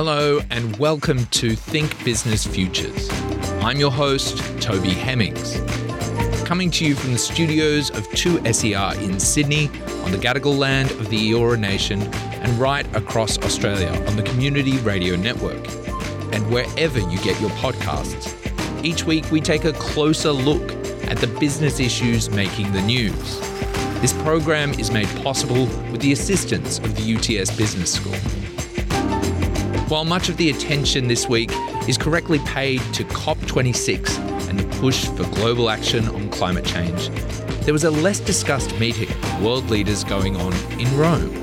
Hello, and welcome to Think Business Futures. I'm your host, Toby Hemmings. Coming to you from the studios of 2SER in Sydney, on the Gadigal land of the Eora Nation, and right across Australia on the Community Radio Network, and wherever you get your podcasts. Each week, we take a closer look at the business issues making the news. This program is made possible with the assistance of the UTS Business School. While much of the attention this week is correctly paid to COP26 and the push for global action on climate change, there was a less discussed meeting of world leaders going on in Rome.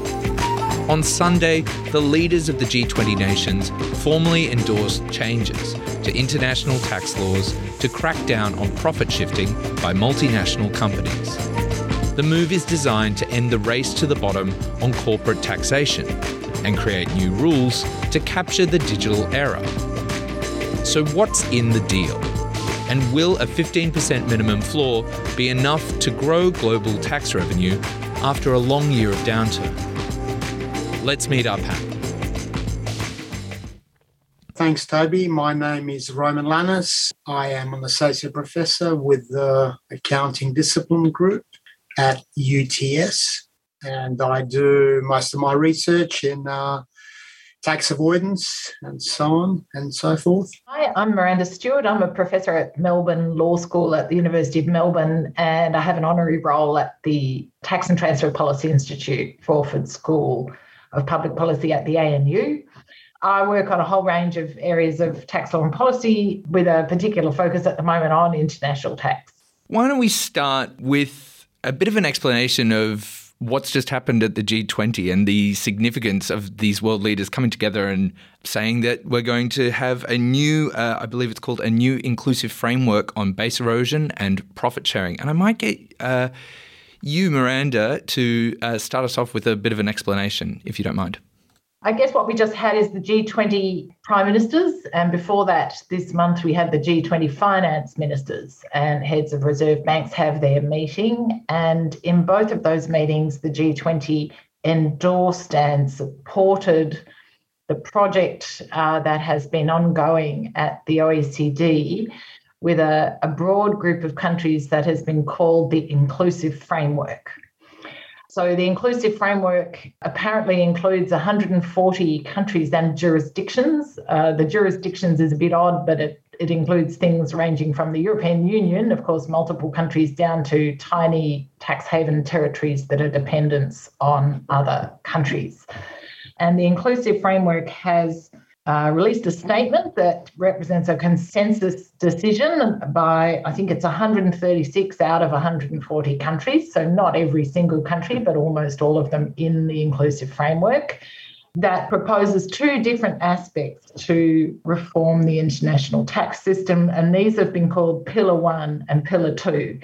On Sunday, the leaders of the G20 nations formally endorsed changes to international tax laws to crack down on profit shifting by multinational companies. The move is designed to end the race to the bottom on corporate taxation and create new rules to capture the digital era. So, what's in the deal? And will a 15% minimum floor be enough to grow global tax revenue after a long year of downturn? Let's meet our panel. Thanks, Toby. My name is Roman Lanis. I am an associate professor with the accounting discipline group at UTS and I do most of my research in uh, tax avoidance and so on and so forth. Hi, I'm Miranda Stewart. I'm a professor at Melbourne Law School at the University of Melbourne, and I have an honorary role at the Tax and Transfer Policy Institute, Crawford School of Public Policy at the ANU. I work on a whole range of areas of tax law and policy with a particular focus at the moment on international tax. Why don't we start with a bit of an explanation of what's just happened at the G20 and the significance of these world leaders coming together and saying that we're going to have a new, uh, I believe it's called a new inclusive framework on base erosion and profit sharing. And I might get uh, you, Miranda, to uh, start us off with a bit of an explanation, if you don't mind. I guess what we just had is the G20 prime ministers. And before that, this month, we had the G20 finance ministers and heads of reserve banks have their meeting. And in both of those meetings, the G20 endorsed and supported the project uh, that has been ongoing at the OECD with a, a broad group of countries that has been called the Inclusive Framework. So the inclusive framework apparently includes 140 countries and jurisdictions. Uh, the jurisdictions is a bit odd, but it, it includes things ranging from the European Union, of course, multiple countries, down to tiny tax haven territories that are dependents on other countries. And the inclusive framework has uh, released a statement that represents a consensus decision by, I think it's 136 out of 140 countries. So, not every single country, but almost all of them in the inclusive framework, that proposes two different aspects to reform the international tax system. And these have been called Pillar One and Pillar Two.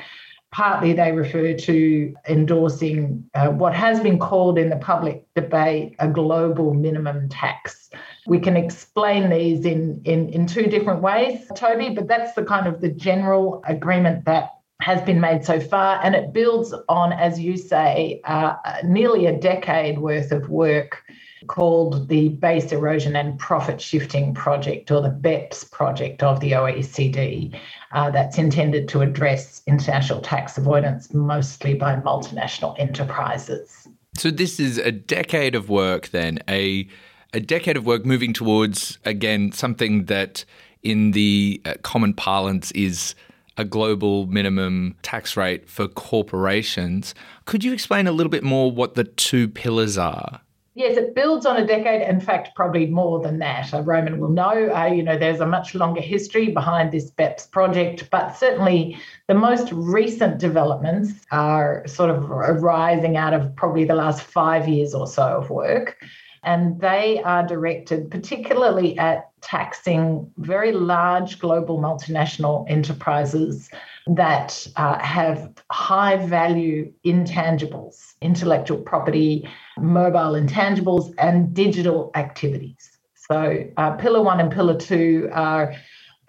Partly they refer to endorsing uh, what has been called in the public debate a global minimum tax. We can explain these in, in, in two different ways, Toby, but that's the kind of the general agreement that has been made so far. And it builds on, as you say, uh, nearly a decade worth of work called the Base Erosion and Profit Shifting Project, or the BEPS project of the OECD, uh, that's intended to address international tax avoidance mostly by multinational enterprises. So, this is a decade of work, then, a a decade of work moving towards, again, something that in the uh, common parlance is a global minimum tax rate for corporations. Could you explain a little bit more what the two pillars are? Yes, it builds on a decade. In fact, probably more than that. Uh, Roman will know. Uh, you know, there's a much longer history behind this BEPS project, but certainly the most recent developments are sort of arising out of probably the last five years or so of work and they are directed particularly at taxing very large global multinational enterprises that uh, have high value intangibles, intellectual property, mobile intangibles, and digital activities. So, uh, Pillar One and Pillar Two are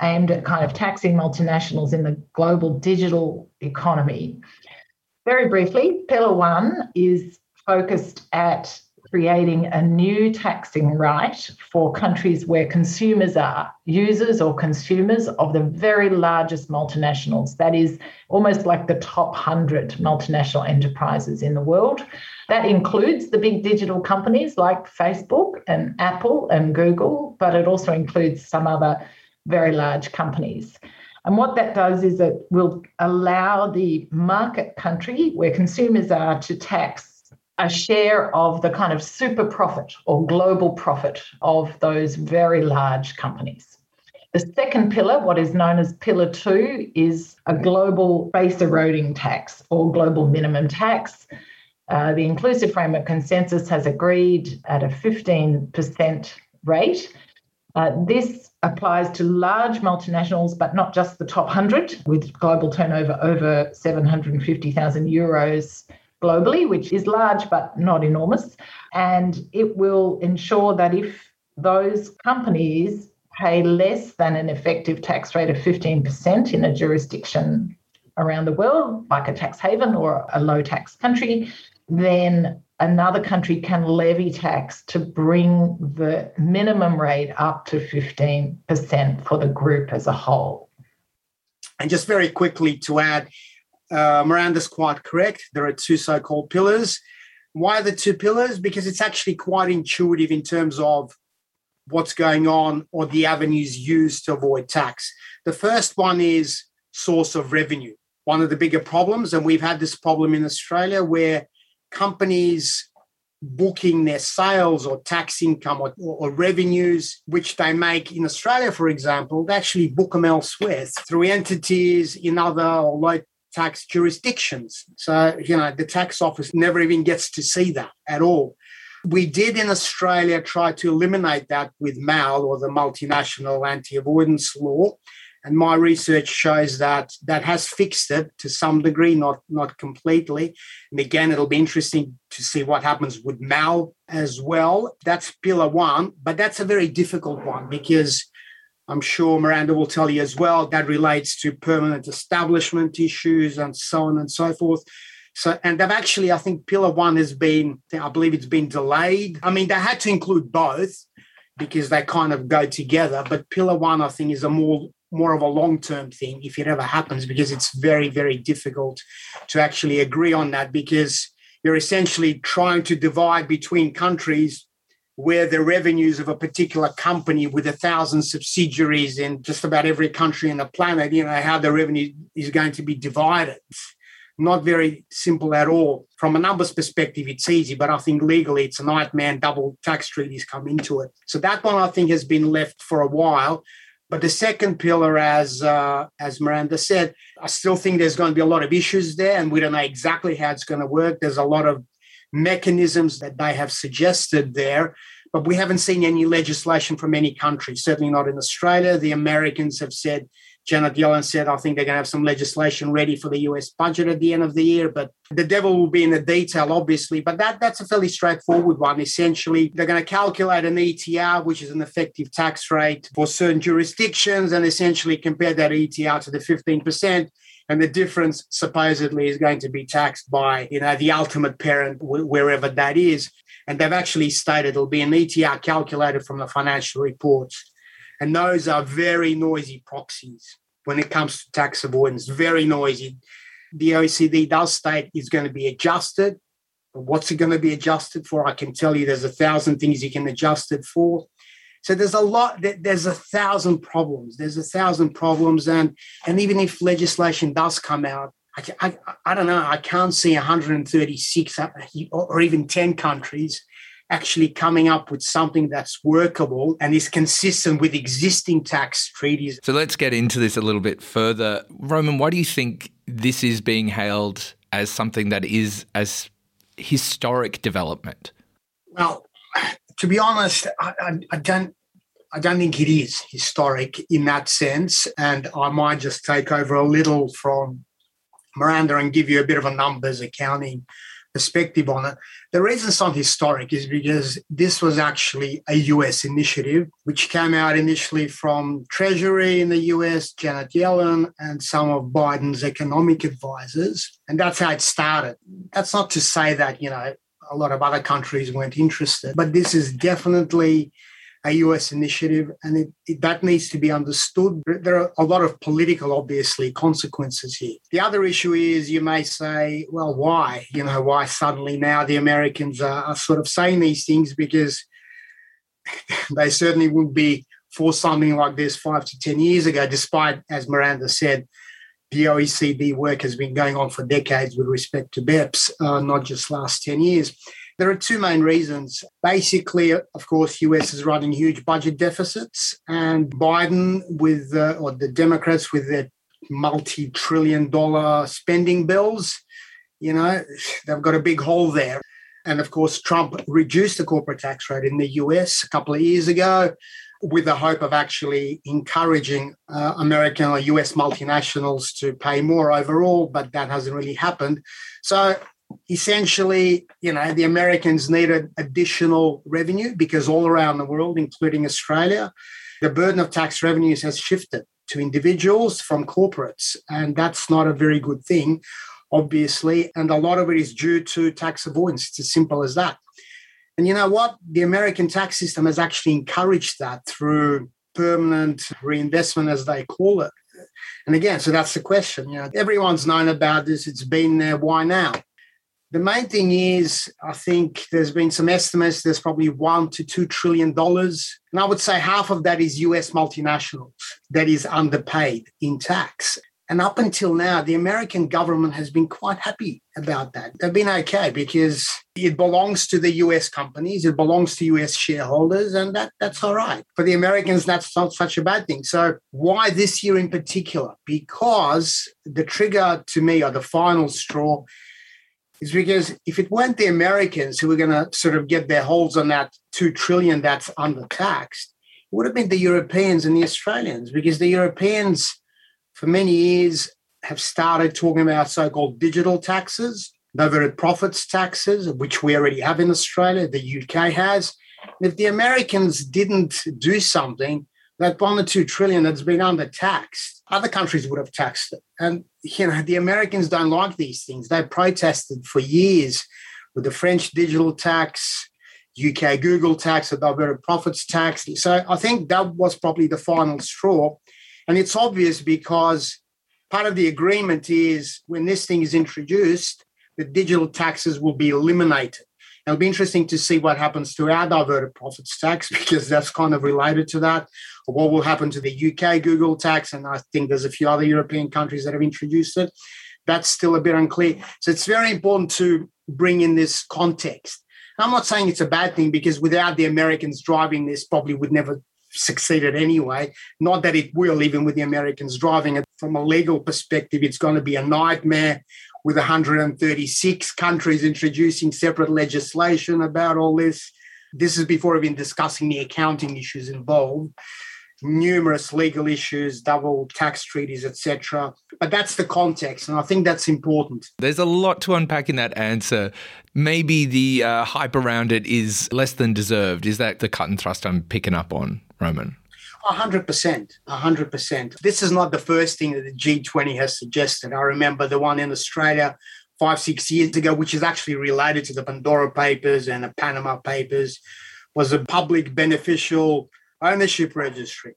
aimed at kind of taxing multinationals in the global digital economy. Very briefly, Pillar One is focused at creating a new taxing right for countries where consumers are users or consumers of the very largest multinationals. That is almost like the top 100 multinational enterprises in the world. That includes the big digital companies like Facebook and Apple and Google, but it also includes some other very large companies. And what that does is it will allow the market country where consumers are to tax a share of the kind of super profit or global profit of those very large companies. The second pillar, what is known as Pillar Two, is a global base eroding tax or global minimum tax. Uh, the Inclusive Framework Consensus has agreed at a 15% rate. Uh, this applies to large multinationals, but not just the top 100, with global turnover over 750,000 euros globally, which is large but not enormous. And it will ensure that if those companies pay less than an effective tax rate of 15% in a jurisdiction around the world, like a tax haven or a low tax country, then another country can levy tax to bring the minimum rate up to 15% for the group as a whole. And just very quickly to add, uh, Miranda's quite correct. There are two so called pillars. Why are the two pillars? Because it's actually quite intuitive in terms of what's going on or the avenues used to avoid tax. The first one is source of revenue. One of the bigger problems, and we've had this problem in Australia where companies booking their sales or tax income or, or, revenues which they make in Australia, for example, they actually book them elsewhere through entities in other or low tax jurisdictions. So, you know, the tax office never even gets to see that at all. We did in Australia try to eliminate that with MAAL or the multinational anti avoidance law. And my research shows that that has fixed it to some degree, not, not completely. And again, it'll be interesting to see what happens with MAAL as well. That's pillar one, but that's a very difficult one because I'm sure Miranda will tell you as well that relates to permanent establishment issues and so on and so forth. So, and they've actually, I think Pillar One has been, I believe it's been delayed. I mean, they had to include both because they kind of go together. But Pillar One, I think, is a more more of a long term thing if it ever happens because it's very very difficult to actually agree on that because you're essentially trying to divide between countries where the revenues of a particular company with a thousand subsidiaries in just about every country in the planet, you know, how the revenue is going to be divided. Not very simple at all. From a numbers perspective, it's easy, but I think legally it's a nightmare. Double tax treaties come into it. So that one I think has been left for a while. But the second pillar, as uh, as Miranda said, I still think there's going to be a lot of issues there, and we don't know exactly how it's going to work. There's a lot of mechanisms that they have suggested there. But we haven't seen any legislation from any country, certainly not in Australia. The Americans have said, Janet Yellen said, I think they're going to have some legislation ready for the US budget at the end of the year. But the devil will be in the detail, obviously. But that, that's a fairly straightforward one. Essentially, they're going to calculate an ETR, which is an effective tax rate for certain jurisdictions, and essentially compare that ETR to the 15% and the difference supposedly is going to be taxed by you know the ultimate parent wherever that is. And they've actually stated it'll be an etr calculated from the financial reports. And those are very noisy proxies when it comes to tax avoidance very noisy. The oecd does state is going to be adjusted. What's it going to be adjusted for? I can tell you there's a thousand things you can adjust it for so there's a lot. There's a thousand problems. There's a thousand problems, and and even if legislation does come out, I, I, I don't know. I can't see 136 uh, or even 10 countries actually coming up with something that's workable and is consistent with existing tax treaties. So let's get into this a little bit further. Roman, why do you think this is being hailed as something that is as historic development? Well, to be honest, I, I, I don't I don't think it is historic in that sense. And I might just take over a little from Miranda and give you a bit of a numbers accounting perspective on it. The reason it's not historic is because this was actually a US initiative, which came out initially from Treasury in the US, Janet Yellen, and some of Biden's economic advisors. And that's how it started. That's not to say that, you know, a lot of other countries weren't interested. But this is definitely a US initiative, and it, it, that needs to be understood. There are a lot of political, obviously, consequences here. The other issue is you may say, well, why? You know, why suddenly now the Americans are, are sort of saying these things because they certainly wouldn't be for something like this five to 10 years ago, despite, as Miranda said, the OECD work has been going on for decades with respect to BEPS, uh, not just last 10 years. There are two main reasons. Basically, of course, US is running huge budget deficits, and Biden with uh, or the Democrats with their multi-trillion dollar spending bills, you know, they've got a big hole there. And of course, Trump reduced the corporate tax rate in the US a couple of years ago with the hope of actually encouraging uh, American or US multinationals to pay more overall, but that hasn't really happened. So essentially, you know, the Americans needed additional revenue because all around the world, including Australia, the burden of tax revenues has shifted to individuals from corporates. And that's not a very good thing, obviously. And a lot of it is due to tax avoidance. It's as simple as that. And you know what? The American tax system has actually encouraged that through permanent reinvestment, as they call it. And again, so that's the question. You know, everyone's known about this. It's been there. Why now? The main thing is, I think there's been some estimates. There's probably one to two trillion dollars, and I would say half of that is U.S. multinationals that is underpaid in tax. And up until now, the American government has been quite happy about that. They've been okay because it belongs to the US companies, it belongs to US shareholders, and that, that's all right. For the Americans, that's not such a bad thing. So, why this year in particular? Because the trigger to me, or the final straw, is because if it weren't the Americans who were going to sort of get their holds on that two trillion that's undertaxed, it would have been the Europeans and the Australians because the Europeans for many years have started talking about so-called digital taxes, overhead profits taxes, which we already have in Australia, the UK has. If the Americans didn't do something, that one or two trillion that's been undertaxed, other countries would have taxed it. And you know, the Americans don't like these things. They protested for years with the French digital tax, UK Google tax, the diverted profits tax. So I think that was probably the final straw. And it's obvious because part of the agreement is when this thing is introduced, the digital taxes will be eliminated. It'll be interesting to see what happens to our diverted profits tax because that's kind of related to that. Or what will happen to the UK Google tax? And I think there's a few other European countries that have introduced it. That's still a bit unclear. So it's very important to bring in this context. I'm not saying it's a bad thing because without the Americans driving this, probably would never succeeded anyway. Not that it will, even with the Americans driving it. From a legal perspective, it's going to be a nightmare with 136 countries introducing separate legislation about all this. This is before even discussing the accounting issues involved numerous legal issues, double tax treaties, etc. But that's the context, and I think that's important. There's a lot to unpack in that answer. Maybe the uh, hype around it is less than deserved. Is that the cut and thrust I'm picking up on? Roman? 100%. 100%. This is not the first thing that the G20 has suggested. I remember the one in Australia five, six years ago, which is actually related to the Pandora Papers and the Panama Papers, was a public beneficial ownership registry.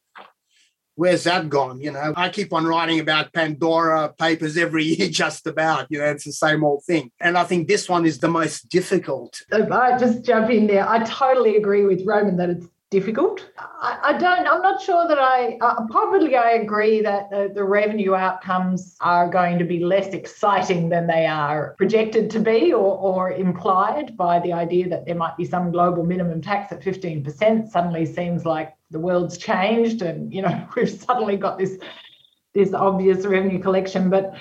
Where's that gone? You know, I keep on writing about Pandora papers every year, just about. You know, it's the same old thing. And I think this one is the most difficult. If I just jump in there, I totally agree with Roman that it's difficult. I, I, don't, I'm not sure that I, uh, probably I agree that the, the, revenue outcomes are going to be less exciting than they are projected to be or, or implied by the idea that there might be some global minimum tax at 15% suddenly seems like the world's changed and, you know, we've suddenly got this, this obvious revenue collection. But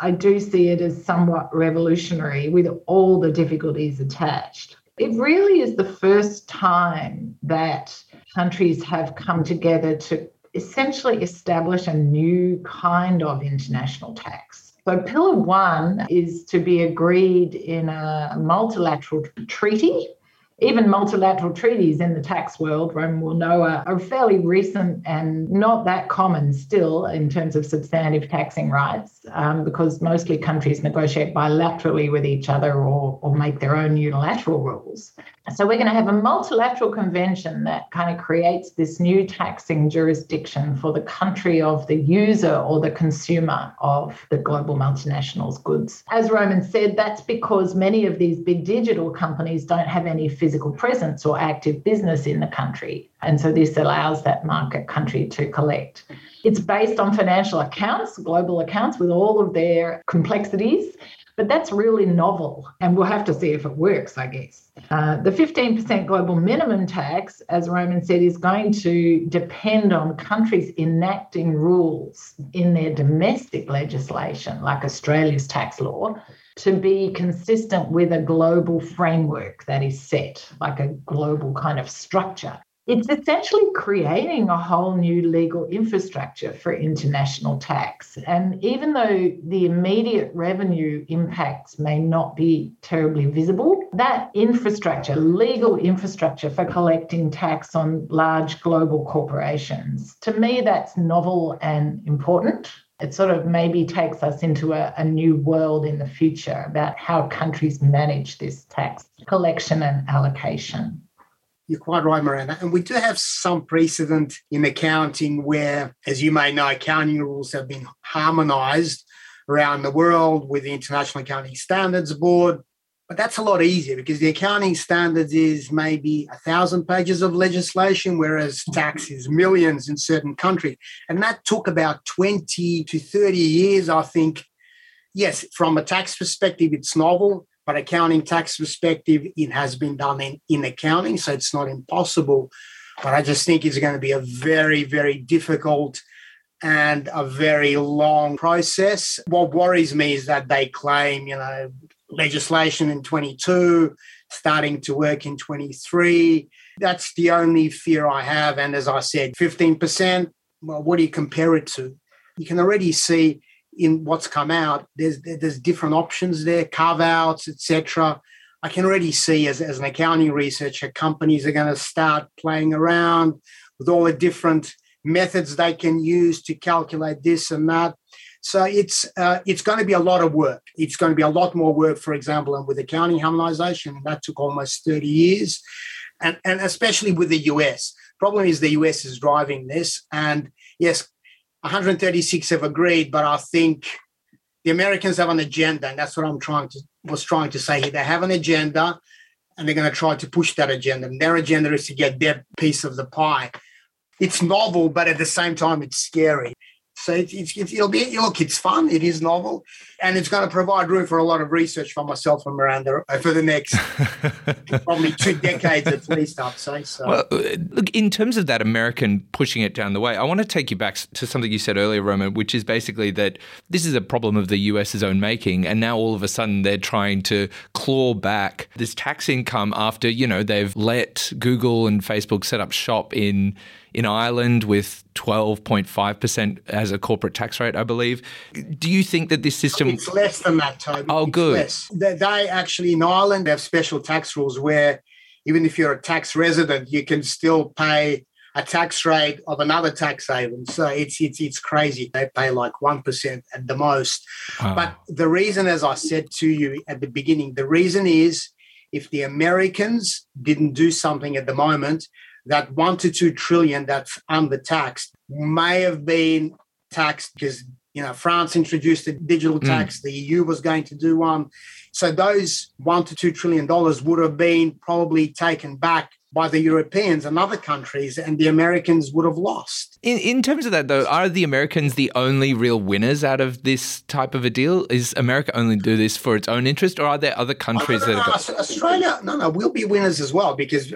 I do see it as somewhat revolutionary with all the difficulties attached. It really is the first time that countries have come together to essentially establish a new kind of international tax. So, Pillar One is to be agreed in a multilateral treaty even multilateral treaties in the tax world, Rome will know, are, are, fairly recent and not that common still in terms of substantive taxing rights, um, because mostly countries negotiate bilaterally with each other or, or make their own unilateral rules. So we're going to have a multilateral convention that kind of creates this new taxing jurisdiction for the country of the user or the consumer of the global multinationals goods. As Roman said, that's because many of these big digital companies don't have any physical presence or active business in the country. And so this allows that market country to collect. It's based on financial accounts, global accounts with all of their complexities. But that's really novel, and we'll have to see if it works, I guess. Uh, the 15% global minimum tax, as Roman said, is going to depend on countries enacting rules in their domestic legislation, like Australia's tax law, to be consistent with a global framework that is set, like a global kind of structure it's essentially creating a whole new legal infrastructure for international tax. And even though the immediate revenue impacts may not be terribly visible, that infrastructure, legal infrastructure for collecting tax on large global corporations, to me, that's novel and important. It sort of maybe takes us into a, a new world in the future about how countries manage this tax collection and allocation. You're quite right, Miranda. And we do have some precedent in accounting where, as you may know, accounting rules have been harmonized around the world with the International Accounting Standards Board. But that's a lot easier because the accounting standards is maybe a thousand pages of legislation, whereas tax is millions in certain countries. And that took about 20 to 30 years, I think. Yes, from a tax perspective, it's novel but accounting tax perspective, it has been done in, in accounting, so it's not impossible. But I just think it's going to be a very, very difficult and a very long process. What worries me is that they claim, you know, legislation in 22, starting to work in 23. That's the only fear I have. And as I said, 15%, well, what do you compare it to? You can already see in what's come out, there's there's different options there, carve outs, etc. I can already see as, as an accounting researcher, companies are going to start playing around with all the different methods they can use to calculate this and that. So it's uh, it's going to be a lot of work. It's going to be a lot more work, for example, and with accounting harmonization. and That took almost 30 years. And, and especially with the US. Problem is the US is driving this. And yes, 136 have agreed, but I think the Americans have an agenda, and that's what I'm trying to was trying to say here. They have an agenda, and they're going to try to push that agenda. And their agenda is to get their piece of the pie. It's novel, but at the same time, it's scary. So it's, it's, it'll be look, it's fun. It is novel, and it's going to provide room for a lot of research for myself and Miranda uh, for the next probably two decades at least. I'd say. So, well, uh, look, in terms of that American pushing it down the way, I want to take you back to something you said earlier, Roman, which is basically that this is a problem of the US's own making, and now all of a sudden they're trying to claw back this tax income after you know they've let Google and Facebook set up shop in in Ireland with 12.5% as a corporate tax rate, I believe. Do you think that this system. It's less than that, Toby. Oh, it's good. Less. They actually, in Ireland, have special tax rules where even if you're a tax resident, you can still pay a tax rate of another tax haven. So it's it's it's crazy. They pay like one percent at the most. Wow. But the reason, as I said to you at the beginning, the reason is if the Americans didn't do something at the moment, that one to two trillion that's undertaxed may have been taxed because you know France introduced a digital hmm. tax, mm. the EU was going to do one. So those one to two trillion dollars would have been probably taken back by the Europeans and other countries, and the Americans would have lost. In, in terms of that, though, are the Americans the only real winners out of this type of a deal? Is America only do this for its own interest, or are there other countries no, no, no, that got- Australia? No, no, we'll be winners as well because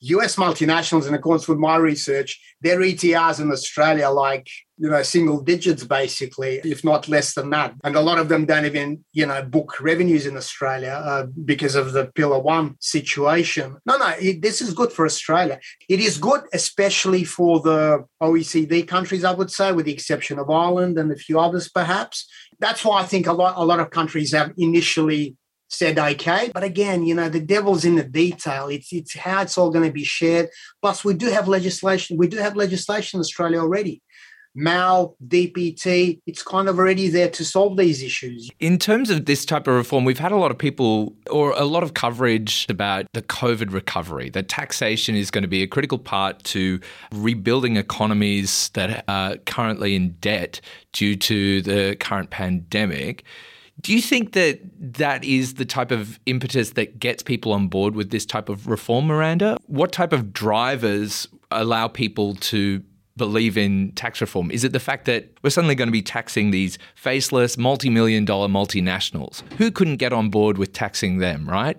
US multinationals, in accordance with my research, their ETRs in Australia are like, you know, single digits basically, if not less than that. And a lot of them don't even, you know, book revenues in Australia uh, because of the Pillar One situation. No, no, it, this is good for Australia. It is good, especially for the OECD countries, I would say, with the exception of Ireland and a few others perhaps. That's why I think a lot, a lot of countries have initially said okay. But again, you know, the devil's in the detail. It's it's how it's all going to be shared. Plus, we do have legislation. We do have legislation in Australia already. MAAL, DPT, it's kind of already there to solve these issues. In terms of this type of reform, we've had a lot of people or a lot of coverage about the COVID recovery, that taxation is going to be a critical part to rebuilding economies that are currently in debt due to the current pandemic. Do you think that that is the type of impetus that gets people on board with this type of reform, Miranda? What type of drivers allow people to believe in tax reform? Is it the fact that we're suddenly going to be taxing these faceless, multi million dollar multinationals? Who couldn't get on board with taxing them, right?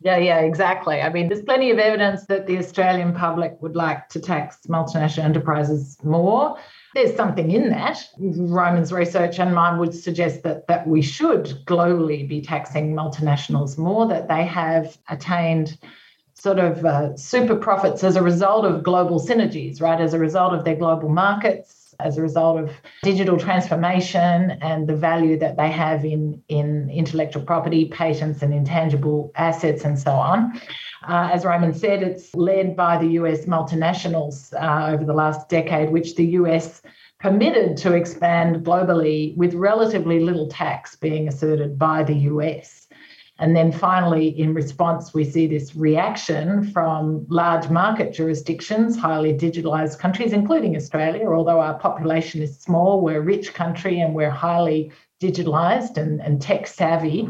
Yeah, yeah, exactly. I mean, there's plenty of evidence that the Australian public would like to tax multinational enterprises more there's something in that. Roman's research and mine would suggest that, that we should globally be taxing multinationals more, that they have attained sort of uh, super profits as a result of global synergies, right? As a result of their global markets, as a result of digital transformation and the value that they have in, in intellectual property, patents, and intangible assets, and so on. Uh, as Roman said, it's led by the US multinationals uh, over the last decade, which the US permitted to expand globally with relatively little tax being asserted by the US. And then finally, in response, we see this reaction from large market jurisdictions, highly digitalized countries, including Australia. Although our population is small, we're a rich country and we're highly digitalized and, and tech savvy.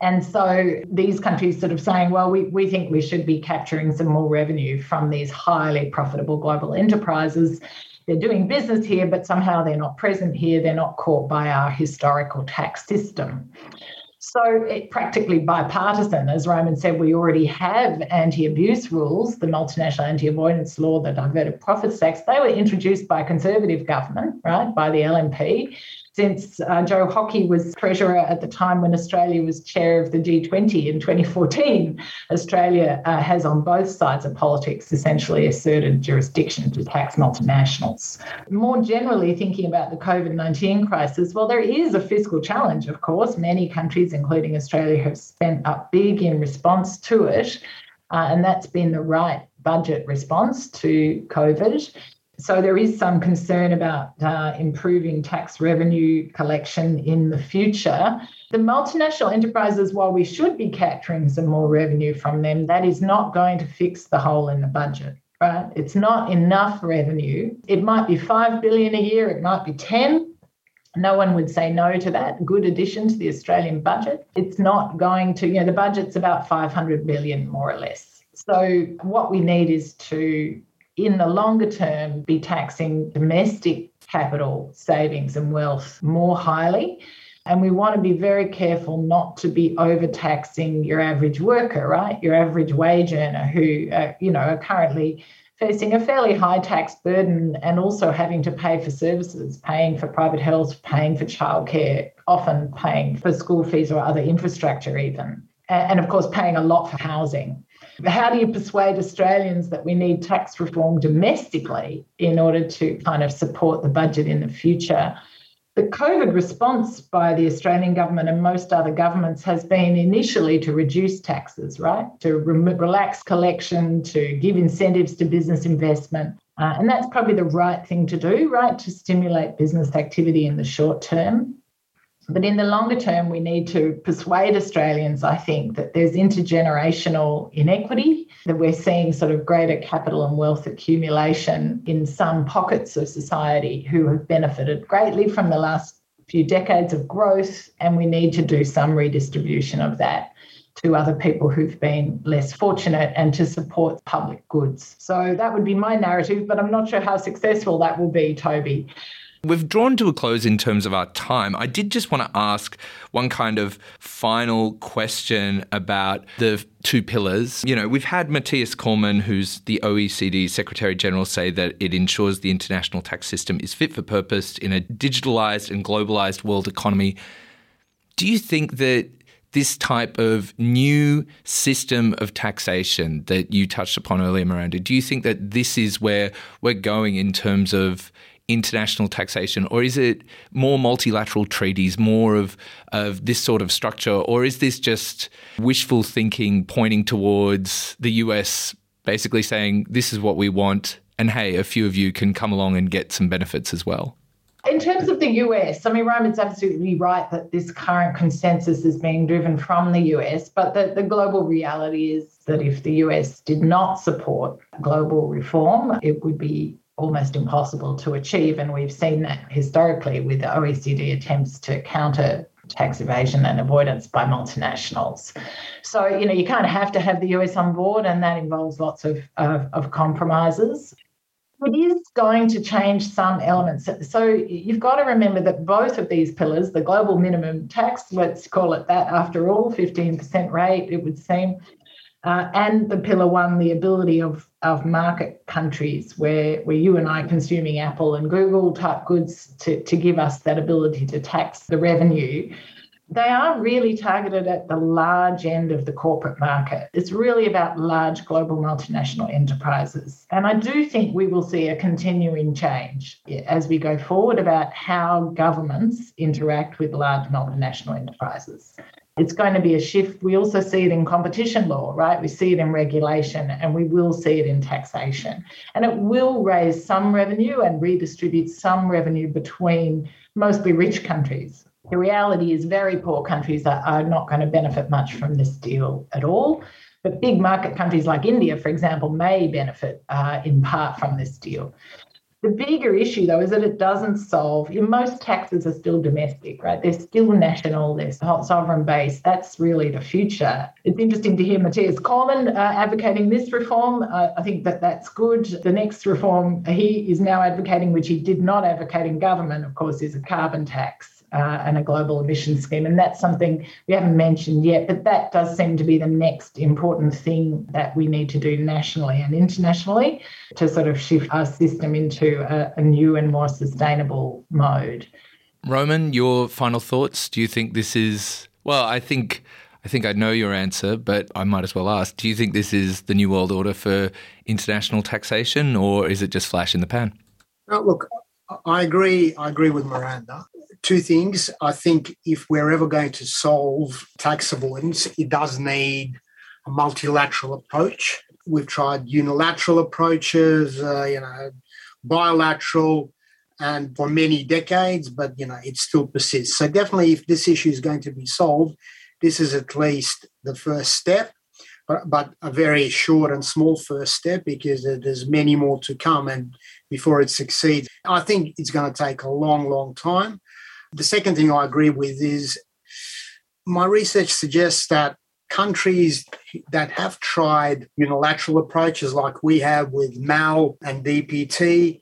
And so these countries sort of saying, well, we, we think we should be capturing some more revenue from these highly profitable global enterprises. They're doing business here, but somehow they're not present here. They're not caught by our historical tax system. So, it, practically bipartisan, as Roman said, we already have anti abuse rules, the multinational anti avoidance law, the diverted profits tax. They were introduced by a conservative government, right, by the LNP since uh, Joe Hockey was treasurer at the time when Australia was chair of the G20 in 2014, Australia uh, has on both sides of politics essentially asserted jurisdiction to tax multinationals. More generally, thinking about the COVID 19 crisis, well, there is a fiscal challenge, of course. Many countries, including Australia, have spent up big in response to it. Uh, and that's been the right budget response to COVID. So there is some concern about uh, improving tax revenue collection in the future. The multinational enterprises, while we should be capturing some more revenue from them, that is not going to fix the hole in the budget. Right? It's not enough revenue. It might be 5 billion a year, it might be 10. No one would say no to that. Good addition to the Australian budget. It's not going to, you know, the budget's about 500 billion more or less. So what we need is to in the longer term be taxing domestic capital savings and wealth more highly. And we want to be very careful not to be overtaxing your average worker, right? Your average wage earner who, uh, you know, are currently facing a fairly high tax burden and also having to pay for services, paying for private health, paying for childcare, often paying for school fees or other infrastructure, even. And of course, paying a lot for housing. How do you persuade Australians that we need tax reform domestically in order to kind of support the budget in the future? The COVID response by the Australian government and most other governments has been initially to reduce taxes, right? To re- relax collection, to give incentives to business investment. Uh, and that's probably the right thing to do, right? To stimulate business activity in the short term. But in the longer term, we need to persuade Australians, I think, that there's intergenerational inequity, that we're seeing sort of greater capital and wealth accumulation in some pockets of society who have benefited greatly from the last few decades of growth, and we need to do some redistribution of that to other people who've been less fortunate and to support public goods. So that would be my narrative, but I'm not sure how successful that will be, Toby. We've drawn to a close in terms of our time. I did just want to ask one kind of final question about the two pillars. You know, we've had Matthias Cormann, who's the OECD Secretary General, say that it ensures the international tax system is fit for purpose in a digitalized and globalized world economy. Do you think that this type of new system of taxation that you touched upon earlier, Miranda, do you think that this is where we're going in terms of international taxation, or is it more multilateral treaties, more of, of this sort of structure, or is this just wishful thinking pointing towards the US basically saying, this is what we want, and hey, a few of you can come along and get some benefits as well? In terms of the US, I mean, Roman's absolutely right that this current consensus is being driven from the US, but the, the global reality is that if the US did not support global reform, it would be almost impossible to achieve. And we've seen that historically with the OECD attempts to counter tax evasion and avoidance by multinationals. So, you know, you can't have to have the US on board, and that involves lots of, of, of compromises. It is going to change some elements. So you've got to remember that both of these pillars, the global minimum tax, let's call it that after all, 15% rate, it would seem, uh, and the pillar one, the ability of, of market countries where, where you and I are consuming Apple and Google type goods to, to give us that ability to tax the revenue they are really targeted at the large end of the corporate market. It's really about large global multinational enterprises. And I do think we will see a continuing change as we go forward about how governments interact with large multinational enterprises. It's going to be a shift. We also see it in competition law, right? We see it in regulation and we will see it in taxation. And it will raise some revenue and redistribute some revenue between mostly rich countries the reality is, very poor countries are, are not going to benefit much from this deal at all. But big market countries like India, for example, may benefit uh, in part from this deal. The bigger issue, though, is that it doesn't solve. most taxes are still domestic, right? They're still national, they're sovereign based. That's really the future. It's interesting to hear Matthias Cormann uh, advocating this reform. Uh, I think that that's good. The next reform he is now advocating, which he did not advocate in government, of course, is a carbon tax uh, and a global emissions scheme. And that's something we haven't mentioned yet, but that does seem to be the next important thing that we need to do nationally and internationally to sort of shift our system into a, a new and more sustainable mode. Roman, your final thoughts? Do you think this is, well, I think. I think I know your answer, but I might as well ask. Do you think this is the new world order for international taxation, or is it just flash in the pan? Oh, look, I agree. I agree with Miranda two things. I think if we're ever going to solve tax avoidance, it does need a multilateral approach. We've tried unilateral approaches, uh, you know, bilateral, and for many decades, but you know, it still persists. So definitely, if this issue is going to be solved, this is at least the first step. But, but a very short and small first step because there's many more to come and before it succeeds. I think it's going to take a long, long time. The second thing I agree with is my research suggests that countries that have tried unilateral approaches like we have with MAAL and DPT,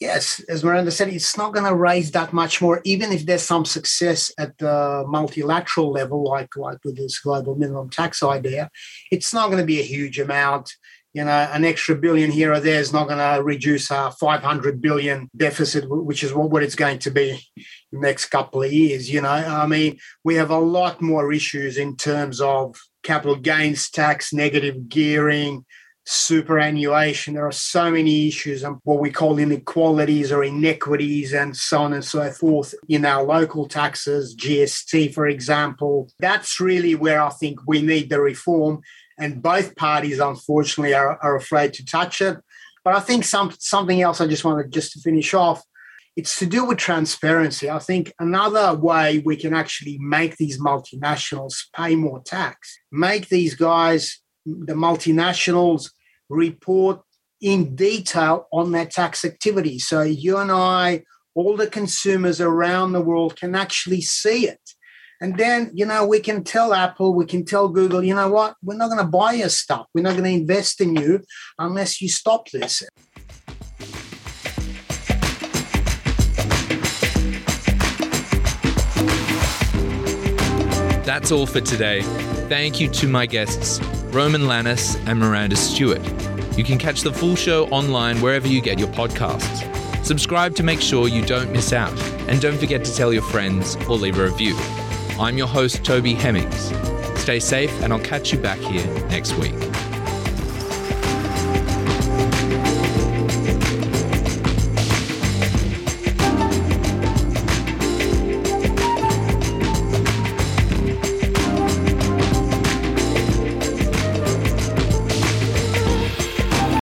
yes, as Miranda said, it's not going to raise that much more, even if there's some success at the multilateral level, like, like with this global minimum tax idea. It's not going to be a huge amount you know, an extra billion here or there is not going to reduce our 500 billion deficit, which is what, it's going to be the next couple of years. You know, I mean, we have a lot more issues in terms of capital gains tax, negative gearing, superannuation. There are so many issues and what we call inequalities or inequities and so on and so forth in our local taxes, GST, for example. That's really where I think we need the reform and both parties, unfortunately, are, are afraid to touch it. But I think some something else I just wanted just to finish off. It's to do with transparency. I think another way we can actually make these multinationals pay more tax, make these guys, the multinationals, report in detail on their tax activity. So you and I, all the consumers around the world can actually see it. And then, you know, we can tell Apple, we can tell Google, you know what, we're not going to buy your stuff. We're not going to invest in you unless you stop this. That's all for today. Thank you to my guests, Roman Lanis and Miranda Stewart. You can catch the full show online wherever you get your podcasts. Subscribe to make sure you don't miss out, and don't forget to tell your friends or leave a review. I'm your host, Toby Hemmings. Stay safe, and I'll catch you back here next week.